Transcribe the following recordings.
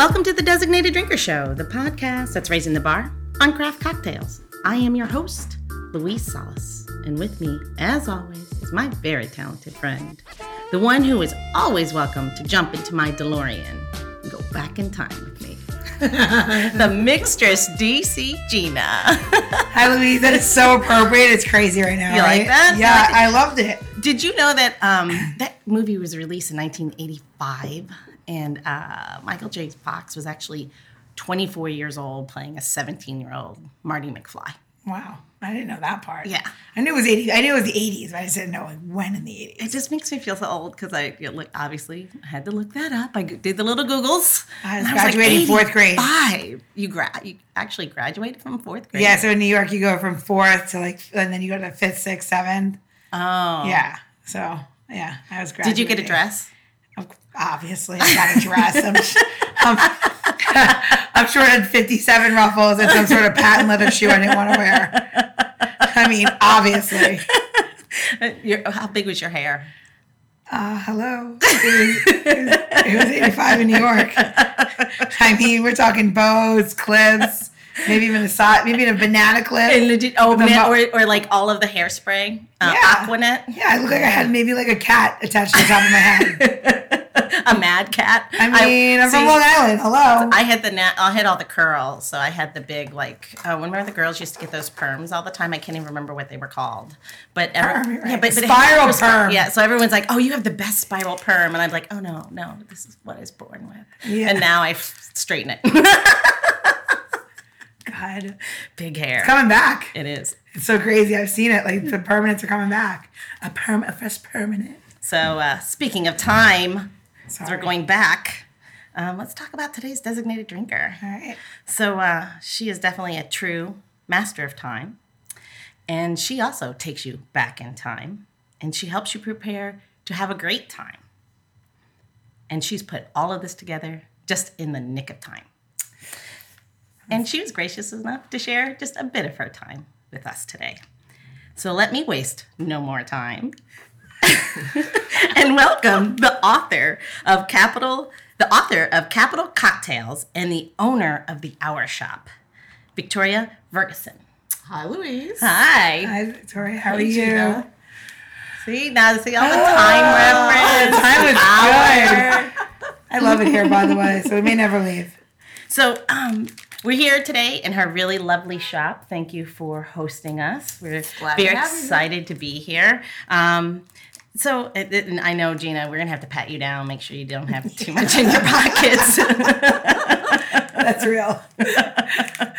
Welcome to the Designated Drinker Show, the podcast that's raising the bar on craft cocktails. I am your host, Louise Solis, and with me, as always, is my very talented friend, the one who is always welcome to jump into my DeLorean and go back in time with me. the mixtress DC Gina. Hi, Louise. That is so appropriate. It's crazy right now. You right? like that? Yeah, Like- I loved it. Did you know that um, that movie was released in 1985 and uh, Michael J. Fox was actually 24 years old playing a 17 year old Marty McFly? Wow, I didn't know that part. Yeah. I knew it was 80. I knew it was the 80s, but I just didn't know like when in the 80s. It just makes me feel so old because I you know, obviously I had to look that up. I did the little Googles. I was graduating fourth grade. Five. You gra- you actually graduated from fourth grade. Yeah, so in New York, you go from fourth to like, and then you go to fifth, sixth, seventh. Oh. Yeah. So yeah, I was Did you get a dress? Obviously, I got a dress. I'm, I'm, I'm had 57 ruffles and some sort of patent leather shoe I didn't want to wear. I mean, obviously. Your, how big was your hair? Uh, hello. It was, it, was, it was 85 in New York. I mean, we're talking bows, clips, maybe even a side, maybe even a banana clip. And legit, oh, With man, mo- or, or like all of the hairspray, uh, Yeah. Aqua Net, yeah, I look like I had maybe like a cat attached to the top of my head. a mad cat. I mean, I, am from Long Island. Hello. I had the nat- I had all the curls, so I had the big like. Uh, remember the girls used to get those perms all the time. I can't even remember what they were called, but every, Perm, you're yeah, but, but Spiral perm. Yeah, so everyone's like, "Oh, you have the best spiral perm," and I'm like, "Oh no, no, this is what I was born with." Yeah. And now I f- straighten it. God. big hair. It's Coming back. It is. It's so crazy. I've seen it. Like the permanents are coming back. A perm, a fresh permanent. So uh, speaking of time, as we're going back. Um, let's talk about today's designated drinker. All right. So uh, she is definitely a true master of time. And she also takes you back in time and she helps you prepare to have a great time. And she's put all of this together just in the nick of time. And she was gracious enough to share just a bit of her time with us today. So let me waste no more time and welcome the author of Capitol, the author of Capitol Cocktails and the owner of the Hour Shop, Victoria Vergason. Hi, Louise. Hi. Hi, Victoria. How are Hey, you? Gina. See now, see all the Oh, time reference. time is Hour. good. I love it here, by the way, so we may never leave. So um, we're here today in her really lovely shop. Thank you for hosting us. We're Glad very excited to be here. Um, so and- and I know Gina, we're gonna have to pat you down, make sure you don't have too much in your pockets. That's real.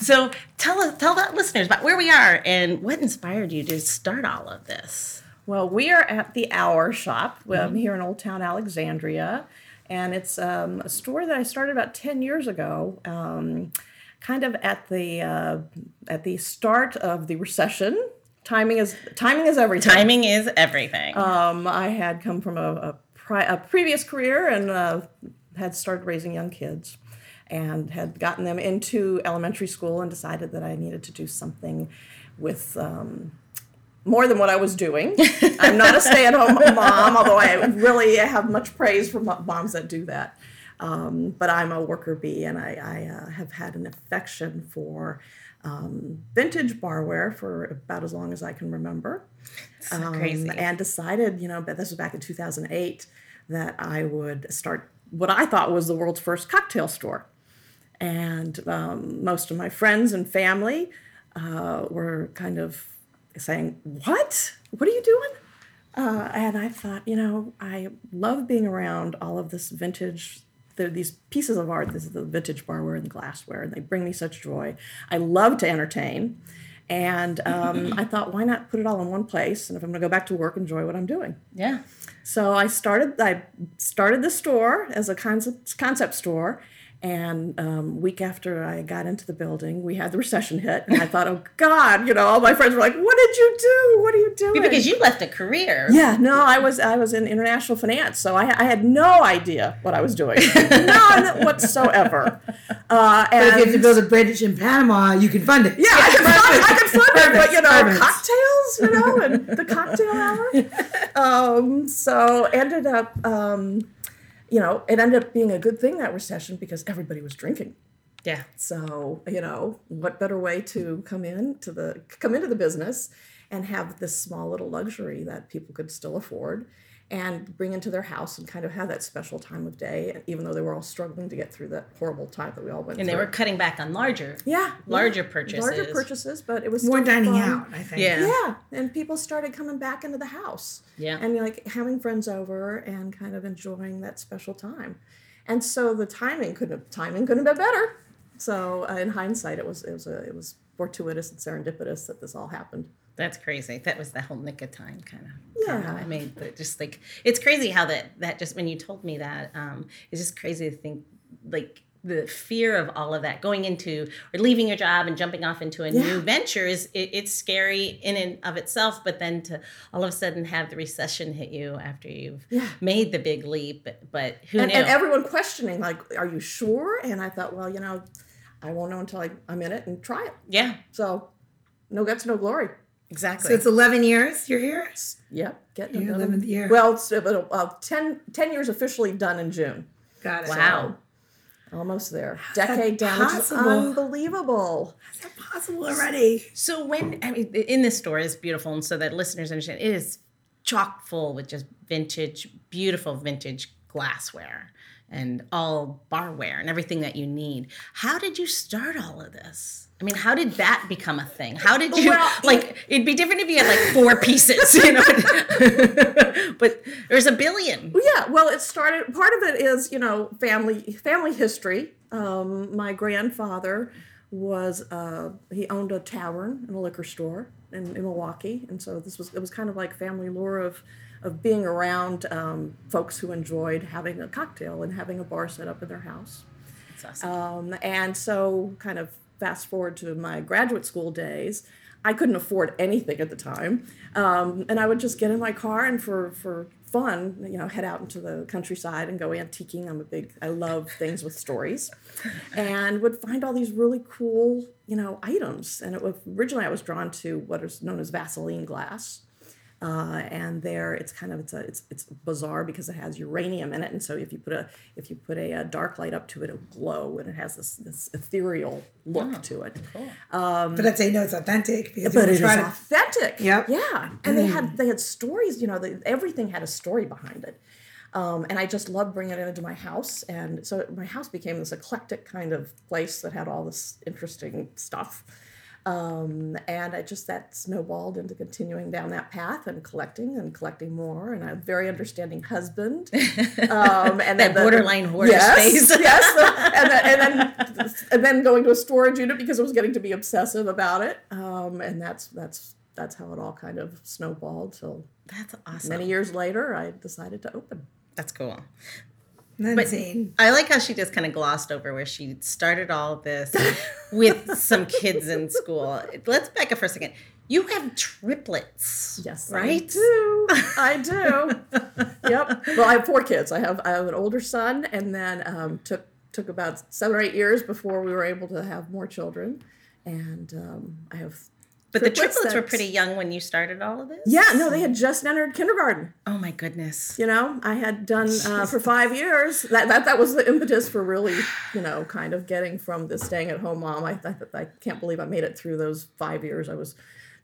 So tell us, tell the listeners about where we are and what inspired you to start all of this. Well, we are at the Hour Shop um, Mm-hmm. here in Old Town Alexandria, and it's um, a store that I started about ten years ago, um, kind of at the uh, at the start of the recession. Timing is timing is everything. Timing is everything. Um, I had come from a, a, pri- a previous career and uh, had started raising young kids and had gotten them into elementary school and decided that I needed to do something with um, more than what I was doing. I'm not a stay at home mom, although I really have much praise for moms that do that. Um, but I'm a worker bee and I, I uh, have had an affection for um, vintage barware for about as long as I can remember um, crazy. and decided, you know, but this was back in 2008, that I would start what I thought was the world's first cocktail store. And um, most of my friends and family uh, were kind of saying, What? What are you doing? Uh, and I thought, you know, I love being around all of this vintage. There these pieces of art. This is the vintage barware and the glassware, and they bring me such joy. I love to entertain, and um, I thought, why not put it all in one place? And if I'm going to go back to work, enjoy what I'm doing. yeah. So I started. I started the store as a concept concept store, And um, week after I got into the building, we had the recession hit, and I thought, "Oh God!" You know, all my friends were like, "What did you do? What are you doing?" Because you left a career. Yeah, no, I was I was in international finance, so I, I had no idea what I was doing, none whatsoever. Uh, But if you have to build a bridge in Panama, you can fund it. yeah, I can fund, I could fund it, but you know, Perfect. cocktails, you know, and the cocktail hour. Um, so ended up, um, you know, it ended up being a good thing that recession because everybody was drinking. Yeah. So, you know, what better way to come in to the come into the business and have this small little luxury that people could still afford and bring into their house and kind of have that special time of day, even though they were all struggling to get through that horrible time that we all went And through. And they were cutting back on larger. yeah, larger yeah, purchases. larger purchases, but it was More still dining fun. out, I think. Yeah. Yeah, and people started coming back into the house. Yeah. And like having friends over and kind of enjoying that special time. And so the timing couldn't have, timing couldn't have been better. So uh, in hindsight, it was it was a, it was fortuitous and serendipitous that this all happened. That's crazy. That was the whole nick of time kind of. Yeah. I made the, just like it's crazy how that that just when you told me that um, it's just crazy to think like the fear of all of that going into or leaving your job and jumping off into a new venture is it, it's scary in and of itself but then to all of a sudden have the recession hit you after you've Yeah. made the big leap but, but who And, knew and everyone questioning like, "Are you sure?" And I thought, well, you know, I won't know until I, I'm in it and try it. yeah So no guts, no glory. Exactly So it's 11 years you're here? Yep, getting Your 11th year. Well, it's uh, uh, 10, 10 years officially done in June. Got it. wow Almost there. that Decade down, which possible? unbelievable. Is that possible already? So when I mean, in this store is beautiful, and so that listeners understand, it is chock full with just vintage, beautiful vintage glassware and all barware and everything that you need. How did you start all of this? I mean, how did that become a thing? How did you Well, like? It'd be different if you had like four pieces, you know. but there's a billion. Yeah, well, it started. Part of it is you know family family history. Um, my grandfather was uh, he owned a tavern and a liquor store in, in Milwaukee, and so this was it was kind of like family lore of of being around um, folks who enjoyed having a cocktail and having a bar set up in their house. That's awesome. Um, and so, kind of fast forward to my graduate school days, I couldn't afford anything at the time, um, and I would just get in my car and for for fun, you know, head out into the countryside and go antiquing. I'm a big, I love things with stories, and would find all these really cool, you know, items. And it was originally I was drawn to what is known as Vaseline glass. Uh, and there it's kind of it's a it's it's bizarre because it has uranium in it. And so if you put a if you put a, a dark light up to it it'll glow and it has this this ethereal look to it. but that's how you know it's authentic because but it is try to authentic. Yep. yeah. And they had they had stories you know they, everything had a story behind it. Um, and I just loved bringing it into my house. And so my house became this eclectic kind of place that had all this interesting stuff um, and I just that snowballed into continuing down that path and collecting and collecting more. And a very understanding husband, um, and That the- borderline hoarder yes, space. yes, and then, and then and then going to a storage unit because I was getting to be obsessive about it. Um, and that's that's that's how it all kind of snowballed. Till That's awesome. many years later, I decided to open. That's cool. Insane. I like how she just kind of glossed over where she started all this with some kids in school. Let's back up for a second. You have triplets. Yes, Right? I do. I do. yep. Well, I have four kids. I have I have an older son, and then um, took took about seven or eight years before we were able to have more children, and um, I have. But the triplets triplets were pretty young when you started all of this? Yeah, no, they had just entered kindergarten. Oh my goodness. You know, I had done uh, for five years. That, that that was the impetus for really, you know, kind of getting from the staying at home mom. I, I I can't believe I made it through those five years. I was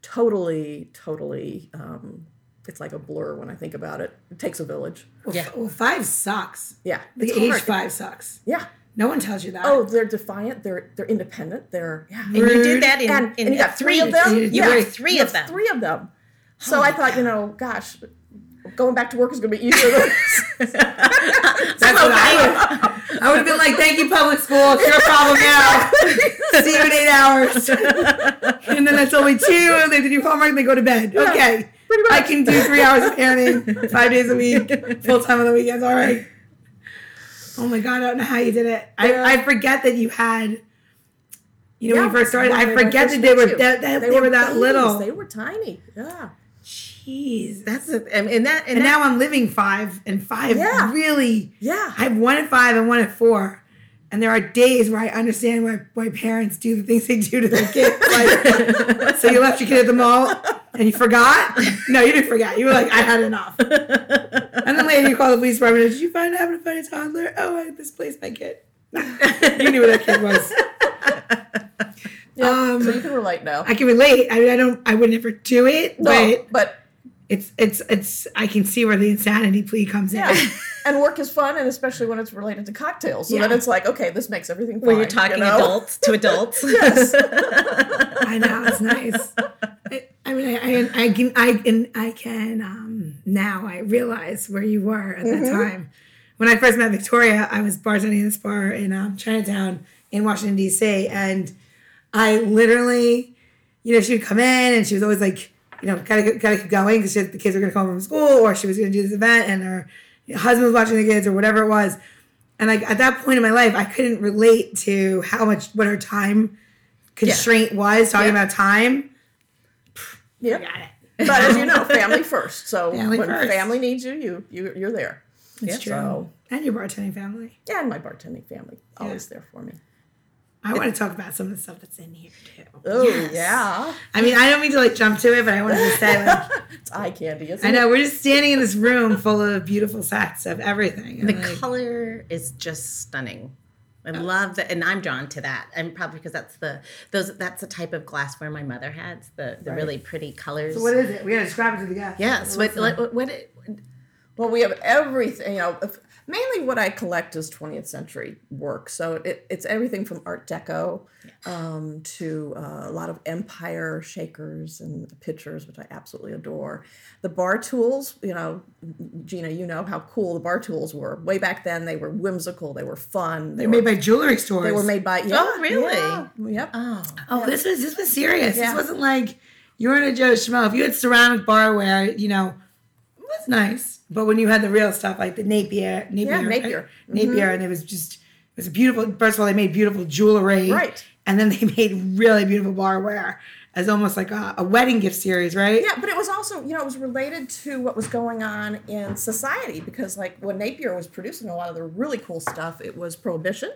totally, totally. Um, it's like a blur when I think about it. It takes a village. Well, Yeah. f- well, five sucks. Yeah, The age hard. five sucks. Yeah. No one tells you that. Oh, they're defiant. They're they're independent. They're yeah. And you did that in, and, in and you got three of them. You yeah, three you of them. Three of them. Oh so I thought, you know, gosh, going back to work is going to be easier. Than, That's what I would. I would have been like, "Thank you, public school. It's your problem now. See you in eight hours." and then that's only two. They do homework. and They go to bed. Okay, pretty I can do three hours of parenting five days a week, full time on the weekends. All right. Oh my god, I don't know how you did it. Yeah. I, I forget that you had. You know, when you first started, I forget that they were that, that they, were that babies. little. They were tiny. Yeah. Jeez. That's a, I mean, and that and, And that, now I'm living five, and five Yeah. really. Yeah. I have one at five and one at four. And there are days where I understand why, why parents do the things they do to their kids. Like, so you left your kid at the mall. And you forgot. No, you didn't forget. You were like, I had enough. and then later you call the police department. Did you find out having to find a toddler? Oh, I misplaced my kid. you knew what that kid was. Yeah, Um, so you can relate now. I can relate. I mean, I don't. I would never do it, no, but but it's it's it's. I can see where the insanity plea comes in. yeah, and work is fun, and especially when it's related to cocktails. So then it's like, okay, this makes everything fun. When you're talking you know? adults to adults. Yes. I know it's nice. Mean, I, I, I can, I can, I can. Um, now I realize where you were at that time. When I first met Victoria, I was bartending this bar in um, Chinatown in Washington D.C. and I literally, you know, she would come in and she was always like, you know, gotta gotta keep going because the kids were gonna come home from school or she was gonna do this event and her husband was watching the kids or whatever it was. And like at that point in my life, I couldn't relate to how much what her time constraint was talking Yeah. about time. Yep. Got it. But as you know, family first. So Family when first. family needs you, you you you're there. It's true. So And your bartending family. yeah, and my bartending family always there for me. I want to talk about some of the stuff that's in here too. Oh Yes. yeah, I mean, I don't mean to like jump to it, but I wanted to say like it's eye candy. Isn't I know we're just standing in this room full of beautiful sets of everything. The like, color is just stunning. I love that, and I'm drawn to that, and probably because that's the those that's the type of glassware my mother had. The the really pretty colors. So what is it? We gotta describe it to the guests. yes, What's what, the- what, what it, Well, we have everything. You know, if- mainly what I collect is 20th century work. So it, it's everything from Art Deco um, to uh, a lot of Empire shakers and pictures, which I absolutely adore. The bar tools, you know, Gina, you know how cool the bar tools were. Way back then, they were whimsical. They were fun. They They're were made by jewelry stores. They were made by yeah, Oh, really? yeah, yep. oh Oh, this was this was serious. Yeah. This wasn't like you were in a Joe Schmo. If you had ceramic barware, you know, it was nice. But when you had the real stuff like the Napier, Napier, Napier. Napier, and it was just it was a beautiful. First of all, they made beautiful jewelry, Right. And then they made really beautiful barware as almost like a, a wedding gift series, right? Yeah, but it was also, you know, it was related to what was going on in society because, like, when Napier was producing a lot of the really cool stuff, it was prohibition,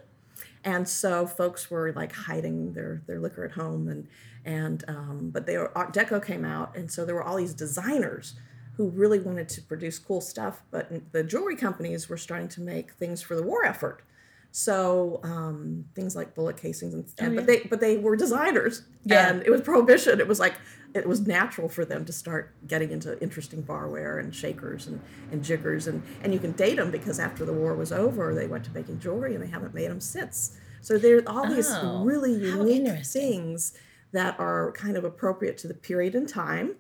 and so folks were like hiding their their liquor at home, and and um, but they were Art Deco came out, and so there were all these designers who really wanted to produce cool stuff, but the jewelry companies were starting to make things for the war effort. So um, things like bullet casings and, and but they but they were designers Yeah. and it was prohibition. It was like it was natural for them to start getting into interesting barware and shakers and, and jiggers and and you can date them because after the war was over they went to making jewelry and they haven't made them since. So there are all these Oh, really unique things that are kind of appropriate to the period in time.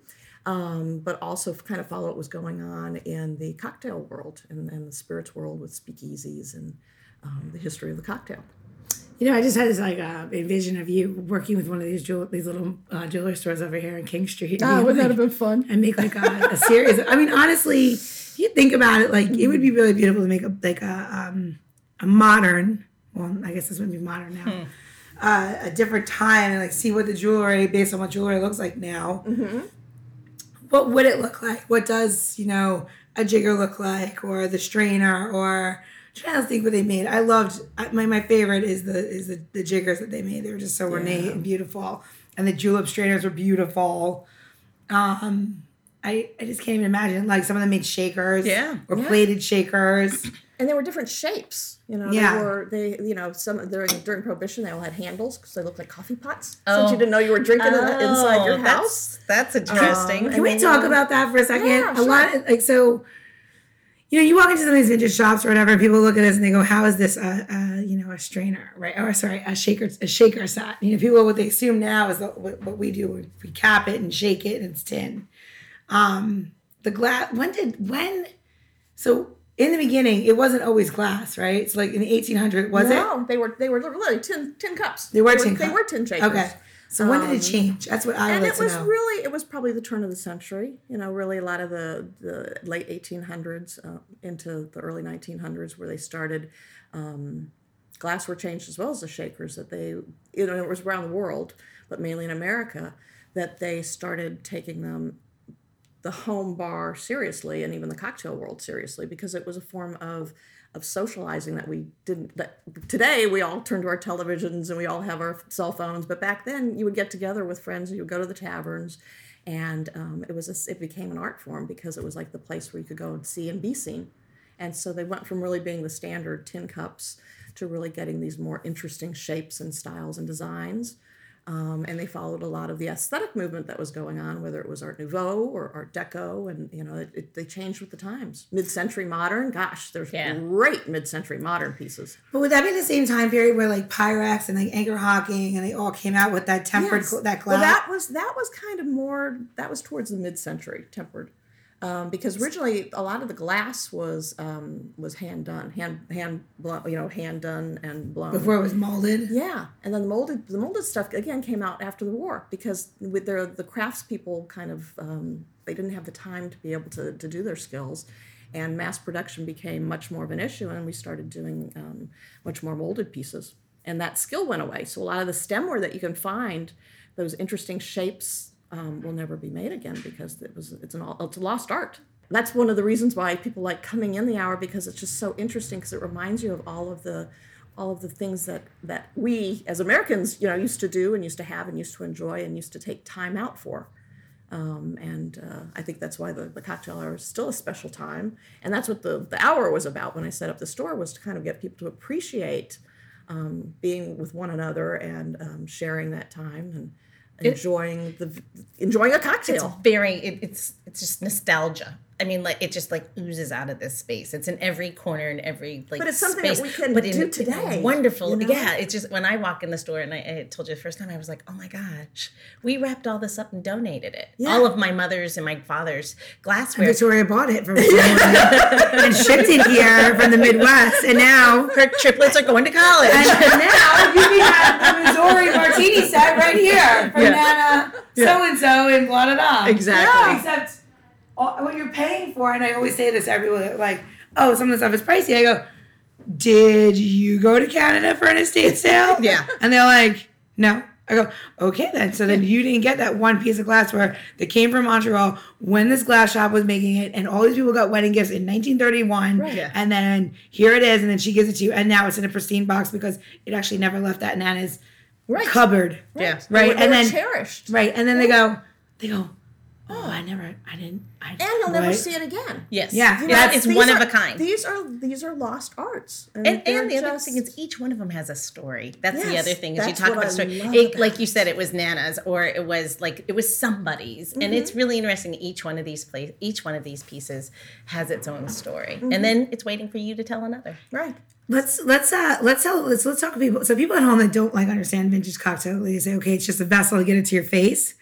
Um, but also kind of follow what was going on in the cocktail world and, and the spirits world with speakeasies and um, the history of the cocktail. You know, I just had this like uh, a vision of you working with one of these jewel these little uh, jewelry stores over here in King Street. Oh, And, wouldn't that like, have been fun? and make like a, a series. I mean, honestly, if you think about it, like it would be really beautiful to make a like a um, a modern. Well, I guess this would be modern now. Uh, a different time and like see what the jewelry based on what jewelry looks like now. What would it look like? What does you know a jigger look like, or the strainer, or I'm trying to think what they made. I loved my my favorite is the is the, the jiggers that they made. They were just so ornate and beautiful, and the julep strainers were beautiful. Um, I, I just can't even imagine. Like some of them made shakers, Yeah. or Yeah. plated shakers. And they were different shapes. You know, Yeah. they were they you know some during during prohibition they all had handles because they looked like coffee pots. Oh. Since you didn't know you were drinking in the, oh, inside your Oh, house. That's, that's interesting. Um, Can we then, talk you about that for a second? Yeah, a lot of, like so. You know, you walk into some of these vintage shops or whatever, and people look at this and they go, "How is this a, a you know a strainer, right? Or sorry, a shaker, a shaker set." You know, people what they assume now is what, what we do, we, we cap it and shake it and it's tin. Um, the glass. When did when? So in the beginning, it wasn't always glass, right? So like in the 1800s, was it? no, they were they were literally tin tin cups. They were tin They cup- were tin shakers. Okay. So when did Um, it change? That's what I and it was know. really it was probably the turn of the century you know really a lot of the the late 1800s uh, into the early 1900s where they started um, glassware changed as well as the shakers that they you know it was around the world but mainly in america that they started taking them the home bar seriously and even the cocktail world seriously because it was a form of of socializing that we didn't that today we all turn to our televisions and we all have our cell phones but back then you would get together with friends you would go to the taverns and um, it was a, it became an art form because it was like the place where you could go and see and be seen. And so they went from really being the standard tin cups to really getting these more interesting shapes and styles and designs. Um, and they followed a lot of the aesthetic movement that was going on, whether it was Art Nouveau or Art Deco, and you know it, it, they changed with the times. Mid-century modern, gosh, there's Yeah. great mid-century modern pieces. But would that be the same time period where like Pyrex and like Anchor Hocking and they all came out with that tempered Yes. that glass? Well, that was that was kind of more that was towards the mid-century tempered, um, because originally a lot of the glass was um, was hand done, hand hand blown, you know, hand done and blown. before it was molded. Yeah, and then the molded the molded stuff again came out after the war because with their the craftspeople kind of um, they didn't have the time to be able to to do their skills, and mass production became much more of an issue, and we started doing um, much more molded pieces, and that skill went away. So a lot of the stemware that you can find, those interesting shapes, um, will never be made again because it was it's an it's a lost art. That's one of the reasons why people like coming in the hour because it's just so interesting because it reminds you of all of the all of the things that that we as Americans you know used to do and used to have and used to enjoy and used to take time out for. Um, and uh, I think that's why the, the cocktail hour is still a special time. And that's what the, the hour was about when I set up the store was to kind of get people to appreciate um, being with one another and um, sharing that time and enjoying the enjoying a cocktail. very it, it's it's just nostalgia i mean like it just like oozes out of this space it's in every corner and every like But it's something that we can but in- do in today, wonderful you know? yeah it's just when i walk in the store and I, I told you the first time i was like oh my gosh we wrapped all this up and donated it Yeah. all of my mother's and my father's glassware Victoria bought it from and shipped it here from the Midwest, and now her triplets are going to college and now you can have the Missouri martini set right here from Yeah. Nana uh, so and so in blah blah blah. Exactly. Except what you're paying for, and I always say this everyone, like, oh, some of the stuff is pricey. I go, did you go to Canada for an estate sale? Yeah. And they're like, no. I go, okay then. So then you didn't get that one piece of glassware that came from Montreal when this glass shop was making it, and all these people got wedding gifts in 1931. Right. Yeah. And then here it is, and then she gives it to you, and now it's in a pristine box because it actually never left that Nana's Right. cupboard. yeah Right. They were- they and then cherished. Right. And then they go, they go, oh, I never, I didn't, I And you'll never see it again. yes Yeah. You know, That is one are- of a kind These are these are lost arts. And, they're and the other thing is each one of them has a story. That's the other thing is you talk about I story. It, about like you said, it was Nana's or it was like it was somebody's, and Mm-hmm. it's really interesting. Each one of these place, each one of these pieces has its own story, Mm-hmm. and then it's waiting for you to tell another. right. Let's let's uh let's tell let's let's talk to people. So people at home that don't like understand vintage cocktail, they say, okay, it's just a vessel to get it to your face.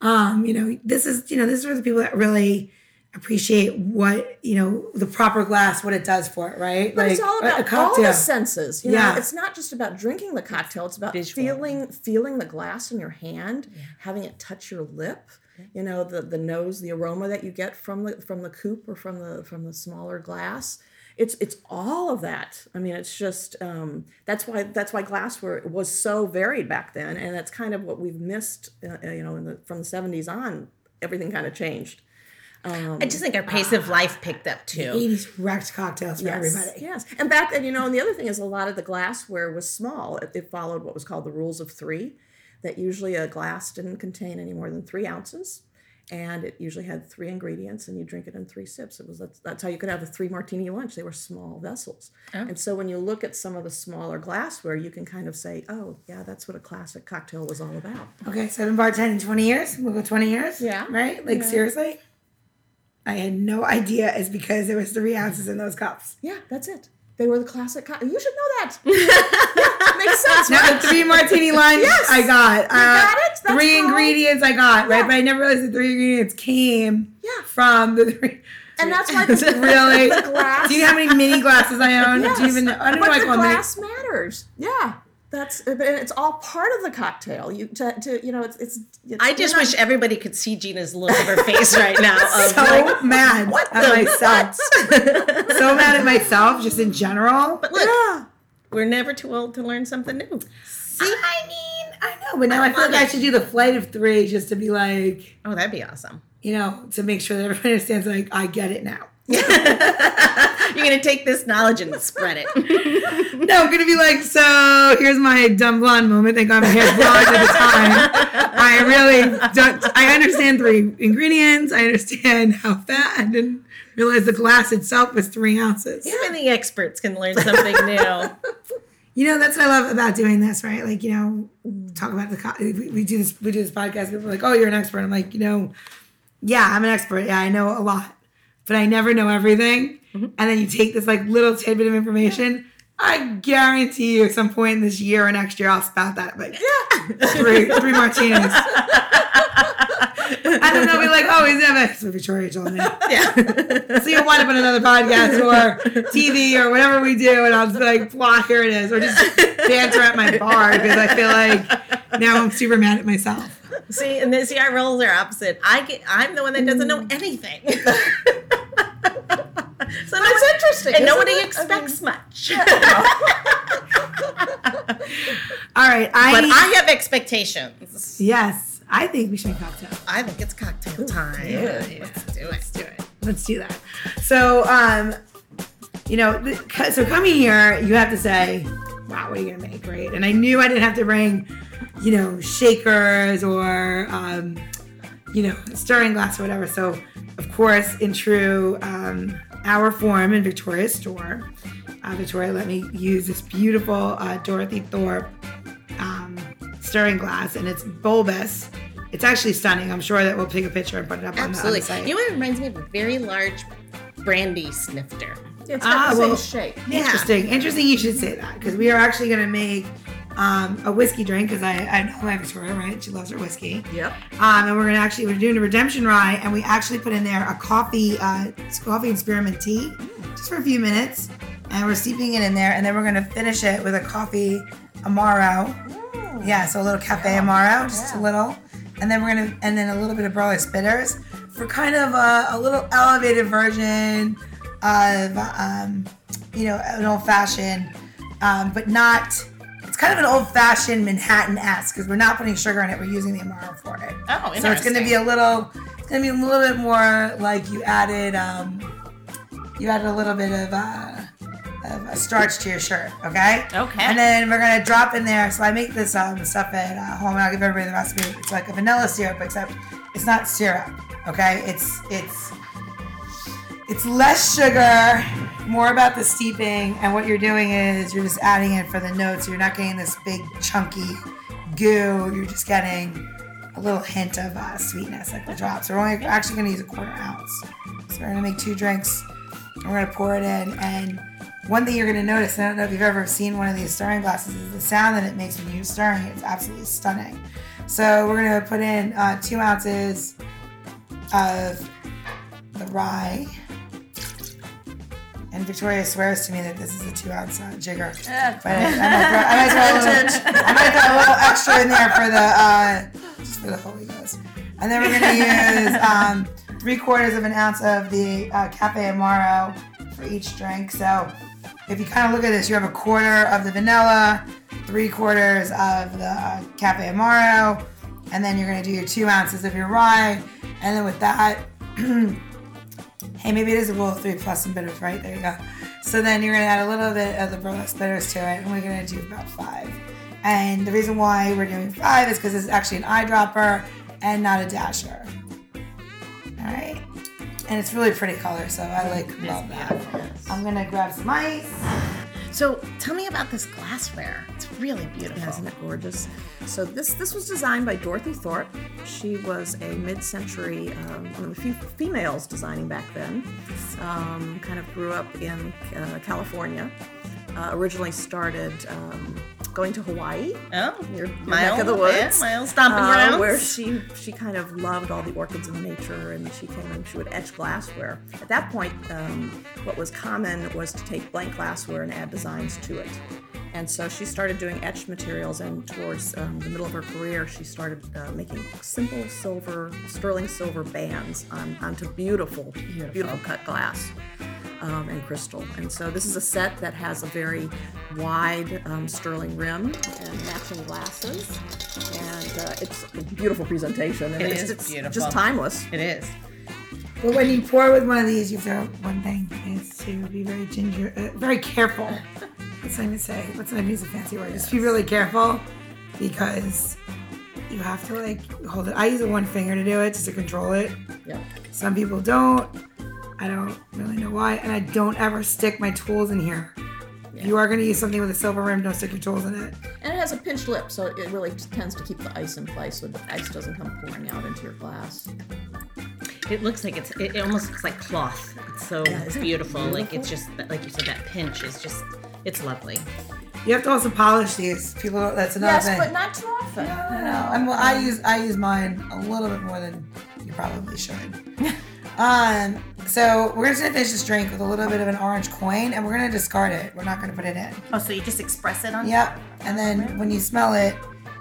Um, you know, this is you know this is for the people that really appreciate what you know the proper glass, what it does for it, right? But it's all a- a about all the senses. You know, Yeah. it's not just about drinking the cocktail. It's about Visual. feeling feeling the glass in your hand, having it touch your lip. You know, the the nose, the aroma that you get from the from the coupe or from the from the smaller glass. It's it's all of that. I mean, it's just um, that's why that's why glassware was so varied back then, and that's kind of what we've missed. Uh, you know, in the from the seventies on, everything kind of changed. I just think our pace of life picked up too. 80s wrecked cocktails for Yes, everybody. Yes, and back then, you know, and the other thing is a lot of the glassware was small. It, it followed what was called the rules of three, that usually a glass didn't contain any more than three ounces, and it usually had three ingredients, and you drink it in three sips. It was that's, that's how you could have a three martini lunch. They were small vessels, oh. and so when you look at some of the smaller glassware, you can kind of say, oh yeah, that's what a classic cocktail was all about. Okay, so I've been bartending 20 years. We'll go 20 years. Yeah. Right? Like, seriously? I had no idea it's because there was three ounces in those cups. Yeah, that's it. They were the classic. You should know that. yeah, makes sense. Now right? the three martini lunch Yes. I got. Uh, got it? That's three ingredients I got, right? But I never realized the three ingredients came Yeah. from the three. and that's why the, Really? the glass. Do you know how many mini glasses I own? Yes. Do you even know? I don't know but why I the call them mini. glass matters. Yeah, that's but it's all part of the cocktail. You to, to you know it's it's. it's I just you're not- wish everybody could see Gina's look of her face right now. Of So like, mad what at the myself. so mad at myself, just in general. But look, Yeah. we're never too old to learn something new. See, I mean, I know, but now I feel like I should do the flight of three just to be like, Oh, that'd be awesome. you know, to make sure that everybody understands. Like, I get it now. You you're gonna take this knowledge and spread it. No, I'm gonna be like, so here's my dumb blonde moment. Thank God my hair's blonde at the time. I really don't. I understand three ingredients. I understand how fat. I didn't realize the glass itself was three ounces. Even the experts can learn something new. You know, that's what I love about doing this, right? Like, you know, talk about the we, we do this we do this podcast. People are like, oh, you're an expert. I'm like, you know, yeah, I'm an expert. Yeah, I know a lot, but I never know everything. Mm-hmm. And then you take this like little tidbit of information. I guarantee you, at some point in this year or next year, I'll spout that. Like, yeah, three, three martinis. and then they'll be like, oh, he's never. So Victoria told me. Yeah. So you'll wind up on another podcast or TV or whatever we do, and I'll just be like, "Wow, here it is," or just banter at my bar because I feel like now I'm super mad at myself. See, and then see our roles are opposite. I get I'm the one that doesn't know mm. anything. so That's no, interesting. and nobody it? expects much. All right, I, But I have expectations. yes, I think we should make cocktail. I think it's cocktail time. yeah. Let's do it. Let's do it. Let's do that. So, um, you know, so coming here, you have to say, "Wow, what are you gonna make?" Right? And I knew I didn't have to bring, you know, shakers or, um, you know, stirring glass or whatever. So, of course, in true um, our form in Victoria's store, uh, Victoria let me use this beautiful uh, Dorothy Thorpe um, stirring glass, and it's bulbous. It's actually stunning. I'm sure that we'll take a picture and put it up on the, on the Absolutely. site. You know what it reminds me of? A very large brandy snifter. Yeah, it's got Ah, the same well, shape. Yeah. Interesting. Interesting you should say that because we are actually going to make um, a whiskey drink because I, I know my Victoria, right? She loves her whiskey. Yep. Um, and we're going to actually, we're doing a redemption rye and we actually put in there a coffee, uh, coffee and spearmint tea just for a few minutes. And we're steeping it in there and then we're going to finish it with a coffee Amaro. Yeah, so a little cafe Amaro, just a little. And then we're gonna, and then a little bit of Brothers Bitters for kind of a, a little elevated version of, um, you know, an old fashioned, um, but not. It's kind of an old fashioned Manhattan esque because we're not putting sugar in it. We're using the Amaro for it. Oh, So it's going to be a little. It's going to be a little bit more like you added. Um, you added a little bit of. Uh, of a starch to your shirt, okay? Okay. And then we're gonna drop in there. So I make this um, stuff at uh, home, and I'll give everybody the recipe. It's like a vanilla syrup, except it's not syrup, okay? It's it's it's less sugar, more about the steeping, and what you're doing is you're just adding it for the notes. You're not getting this big chunky goo. You're just getting a little hint of uh, sweetness, like the drops. We're only actually gonna use a quarter ounce. So we're gonna make two drinks. and We're gonna pour it in, and one thing you're gonna notice, and I don't know if you've ever seen one of these stirring glasses, is the sound that it makes when you're stirring it. It's absolutely stunning. So we're gonna put in uh, two ounces of the rye. And Victoria swears to me that this is a two ounce uh, jigger. But I, I, might throw, I, might throw a little, I might throw a little extra in there for the uh, just for the Holy Ghost. And then we're gonna use um, three quarters of an ounce of the uh, Cafe Amaro for each drink. So if you kind of look at this, you have a quarter of the vanilla, three quarters of the uh, Cafe Amaro, and then you're gonna do your two ounces of your rye. And then with that, hey, maybe it is a rule of three plus some bitters, right? There you go. So then you're gonna add a little bit of the burlesque bitters to it, and we're gonna do about five. And the reason why we're doing five is because it's actually an eyedropper and not a dasher. All right. And it's really pretty color, so I like love that. I'm gonna grab some ice. So tell me about this glassware. It's really beautiful. Yeah, isn't it gorgeous? So this this was designed by Dorothy Thorpe. She was a mid-century um, one of the few females designing back then. Um, kind of grew up in uh, California. Uh, originally started um, going to Hawaii, Oh, your, your my neck of the woods, Yeah, my stomping uh, grounds. where she she kind of loved all the orchids and nature, and she came and she would etch glassware. At that point, um, what was common was to take blank glassware and add designs to it. And so she started doing etched materials, and towards um, the middle of her career, she started uh, making simple silver, sterling silver bands on, onto beautiful, beautiful, cut glass um, and crystal. And so this is a set that has a very wide um, sterling rim and matching glasses, and uh, it's a beautiful presentation. And It it's, is it's beautiful. just timeless. it is. But when you pour with one of these, you have to. One thing is to be very ginger, uh, very careful. What's I going to say? What's I use a fancy word? Just be really careful because you have to like hold it. I use a one finger to do it just to control it. Yeah. Some people don't. I don't really know why, and I don't ever stick my tools in here. If you are going to use something with a silver rim, don't stick your tools in it. And it has a pinched lip, so it really tends to keep the ice in place so the ice doesn't come pouring out into your glass. It looks like it's. It, it almost looks like cloth. It's so Yeah, isn't beautiful. Like it's just like you said. That pinch is just. It's lovely. You have to also polish these. People, that's another Yes, thing. but not too often. No, no, no. I'm, I use I use mine a little bit more than you probably should. um, so we're just gonna finish this drink with a little bit of an orange coin, and we're gonna discard it. We're not gonna put it in. Oh, so you just express it on? Yep. And then when you smell it,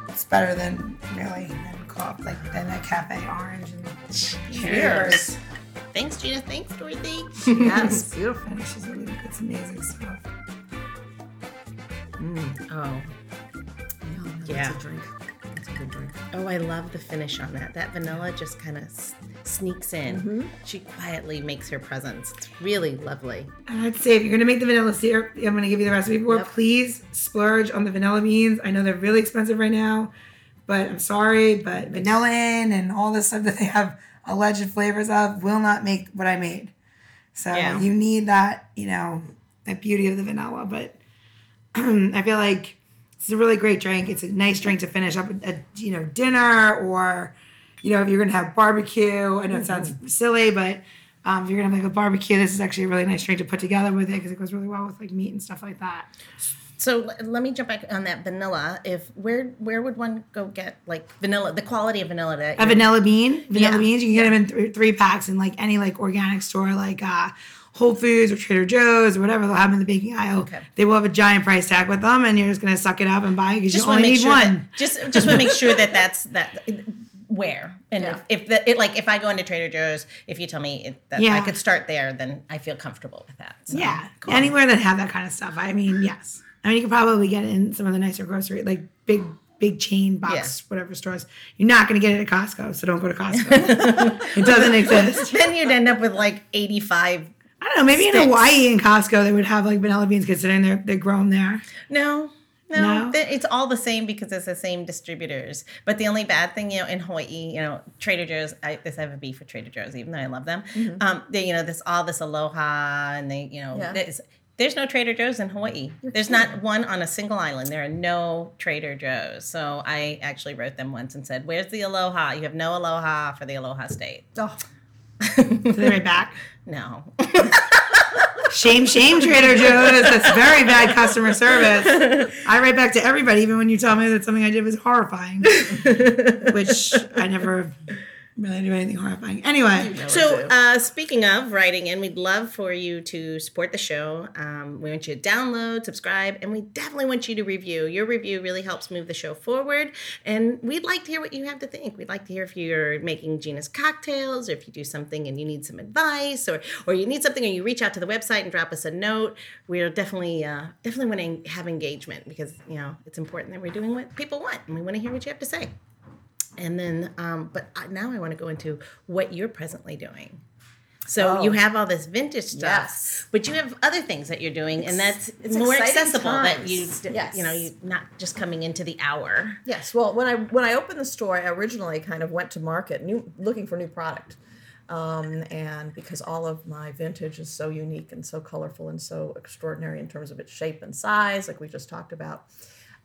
it's better than really than coffee, like than a cafe orange. And Cheers. Thanks, Gina. Thanks, Dorothy. Yes, beautiful. finishes really good. It's amazing stuff. Oh, Yum, Yeah. That's a drink. That's a good drink. oh, I love the finish on that. That vanilla just kind of s- sneaks in. Mm-hmm. She quietly makes her presence. It's really lovely. And I'd say if you're gonna make the vanilla syrup, I'm gonna give you the recipe for. it. Yep. Please splurge on the vanilla beans. I know they're really expensive right now, but I'm sorry, but vanilla in and all this stuff that they have alleged flavors of will not make what I made. So Yeah. you need that, you know, that beauty of the vanilla. But I feel like it's a really great drink. It's a nice drink to finish up a you know dinner or you know if you're gonna have barbecue. I know it sounds silly, but um, if you're gonna have like a barbecue, this is actually a really nice drink to put together with it because it goes really well with like meat and stuff like that. So let me jump back on that vanilla. If where where would one go get like vanilla? The quality of vanilla that A vanilla bean, vanilla Yeah. beans. You can get them in th- three packs in like any like organic store, like uh, Whole Foods or Trader Joe's or whatever. They'll have them in the baking aisle. Okay. They will have a giant price tag with them, and you're just gonna suck it up and buy it because you only need sure one. That, just just want to make sure that that's that where and Yeah. if, if the it like if I go into Trader Joe's, if you tell me it, that I could start there, then I feel comfortable with that. So, Yeah, cool. anywhere that have that kind of stuff. I mean, yes. I mean, you could probably get it in some of the nicer grocery, like big, big chain box, Yeah. whatever stores. You're not going to get it at Costco, so don't go to Costco. it doesn't exist. then you'd end up with like eighty five. I don't know. Maybe Sticks. in Hawaii in Costco they would have like vanilla beans, considering they're they grow them there. No. No, No? th- it's all the same because it's the same distributors. But the only bad thing, you know, in Hawaii, you know, Trader Joe's. I, this I have a beef for Trader Joe's, even though I love them. Um, they, you know, this all this aloha, and they, you know, Yeah. there's, there's no Trader Joe's in Hawaii. there's not one on a single island. There are no Trader Joe's. So I actually wrote them once and said, "Where's the aloha? You have no aloha for the aloha state." Oh, So they right back. No. Shame, shame, Trader Joe's. That's very bad customer service. I write back to everybody, even when you tell me that something I did was horrifying, which I never really do anything horrifying. Anyway, So, uh, speaking of writing in, we'd love for you to support the show. Um, we want you to download, subscribe, and we definitely want you to review. Your review really helps move the show forward, and we'd like to hear what you have to think. We'd like to hear if you're making Gina's cocktails, or if you do something and you need some advice, or or you need something, or you reach out to the website and drop us a note. We're definitely uh, definitely want to have engagement because you know it's important that we're doing what people want, and we want to hear what you have to say. And then, um, but I- now I want to go into what you're presently doing. So Oh. you have all this vintage stuff, Yes. but you have other things that you're doing, and that's it's more accessible. That you, Yes. you know, you're not just coming into the hour. Yes. Well, when I when I opened the store, I originally kind of went to market, new looking for new product, um, and because all of my vintage is so unique and so colorful and so extraordinary in terms of its shape and size, like we just talked about.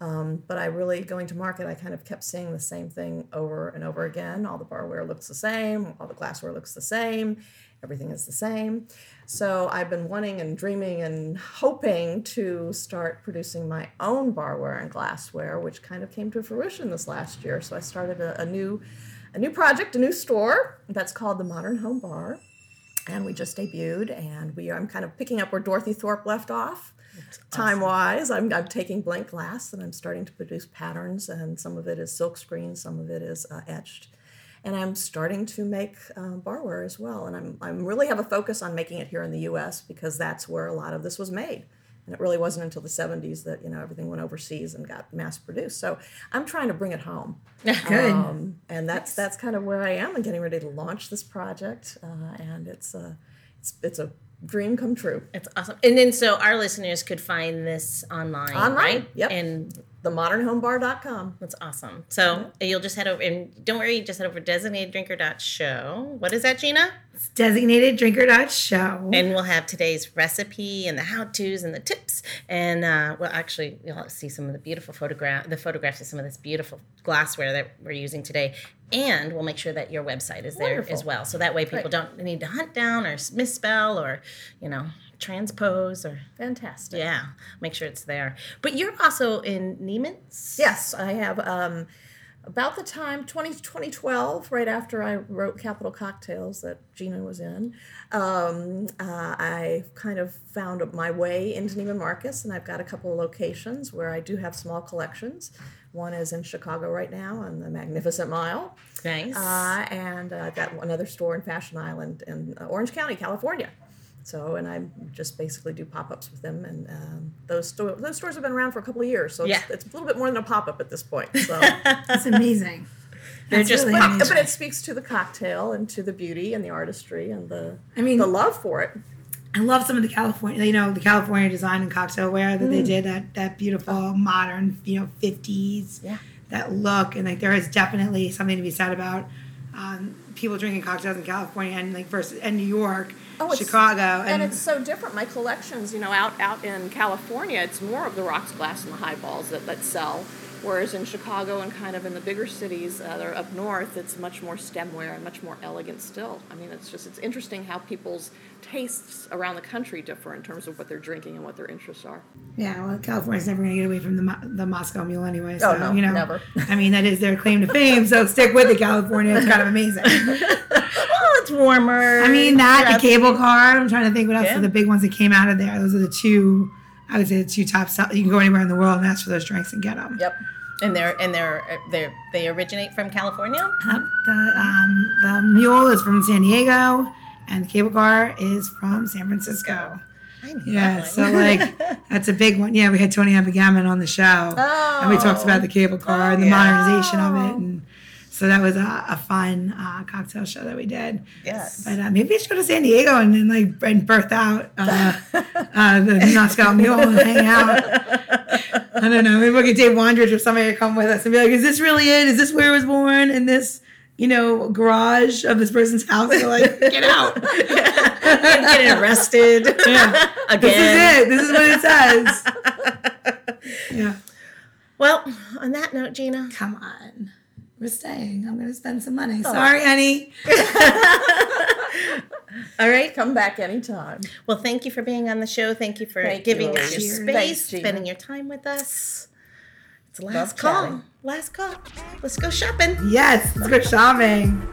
Um, but I really going to market, I kind of kept seeing the same thing over and over again. All the barware looks the same, all the glassware looks the same, everything is the same. So I've been wanting and dreaming and hoping to start producing my own barware and glassware, which kind of came to fruition this last year. So I started a, a new, a new project, a new store that's called the Modern Home Bar, and we just debuted. And we I'm kind of picking up where Dorothy Thorpe left off. Time wise, I'm, I'm taking blank glass and I'm starting to produce patterns, and some of it is silk screen, some of it is uh, etched and I'm starting to make um, barware as well. And I'm I'm really have a focus on making it here in the U.S. because that's where a lot of this was made. And it really wasn't until the 70s that you know everything went overseas and got mass produced. So I'm trying to bring it home. Good. Um, and that's that's kind of where I am and getting ready to launch this project. Uh, and it's a it's, it's a dream come true. It's awesome. And then so our listeners could find this online, Online, right? yep. And TheModernHomeBar.com. that's awesome. So you'll just head over and don't worry, just head over to designateddrinker.show. What is that, Gina? It's designateddrinker.show. And we'll have today's recipe and the how-tos and the tips. And uh, well, actually, you'll see some of the beautiful photograph, the photographs of some of this beautiful glassware that we're using today. And we'll make sure that your website is there as well. So that way people Great. don't need to hunt down or misspell or, you know, transpose or Fantastic. yeah, make sure it's there. But you're also in Neiman's. Yes, I have. Um, about the time 20, 2012, right after I wrote Capitol Cocktails that Gina was in, um, uh, I kind of found my way into Neiman Marcus, and I've got a couple of locations where I do have small collections. One is in Chicago right now on the Magnificent Mile, Nice. uh, and uh, I've got another store in Fashion Island in uh, Orange County, California. So, and I just basically do pop ups with them, and um, those sto- those stores have been around for a couple of years, so it's, Yeah. it's a little bit more than a pop up at this point. So. That's amazing. They're That's just really pop- amazing. but it speaks to the cocktail and to the beauty and the artistry and the I mean- the love for it. I love some of the California, you know, the California design and cocktail ware that Mm. they did. That that beautiful modern, you know, fifties. Yeah. That look and like there is definitely something to be said about um, people drinking cocktails in California and like versus and New York, Oh, it's- Chicago, And it's so different. My collections, you know, out out in California, it's more of the rocks, glass, and the highballs that, that sell. Whereas in Chicago and kind of in the bigger cities uh, that are up north, it's much more stemware and much more elegant still. I mean, it's just it's interesting how people's tastes around the country differ in terms of what they're drinking and what their interests are. Yeah, well, California's never going to get away from the Mo- the Moscow Mule anyway. So, Oh, no, you know, never. I mean, that is their claim to fame. So stick with it, California. It's kind of amazing. well, it's warmer. I mean, that Yeah. the cable car. I'm trying to think what else Yeah. are the big ones that came out of there. Those are the two. I would say the two top. Sell- you can go anywhere in the world and ask for those drinks and get them. Yep. and they're and they're they they originate from California. Uh, the um, the mule is from San Diego, and the cable car is from San Francisco. Yeah, so like that's a big one. Yeah, we had Tony Abou-Ganim on the show, and we talked about the cable car and the modernization of it, and so that was a, a fun uh, cocktail show that we did. yes. But uh, maybe we should go to San Diego and then like and birth out uh, uh, the Moscow Mule and hang out. I don't know. Maybe we'll get Dave Wondrich or somebody to come with us and be like, "Is this really it? Is this where it was born? In this, you know, garage of this person's house?" They're like, "Get out! getting arrested Yeah. again. This is it. This is what it says." Yeah. Well, on that note, Gina, Come on. We're staying. I'm gonna spend some money. Oh. Sorry, honey. all right. Come back anytime. Well, thank you for being on the show. Thank you for Thank giving you. us your Cheers. space, Thanks, spending your time with us. It's the last Love call. chatting. Last call. Let's go shopping. Yes, let's go shopping.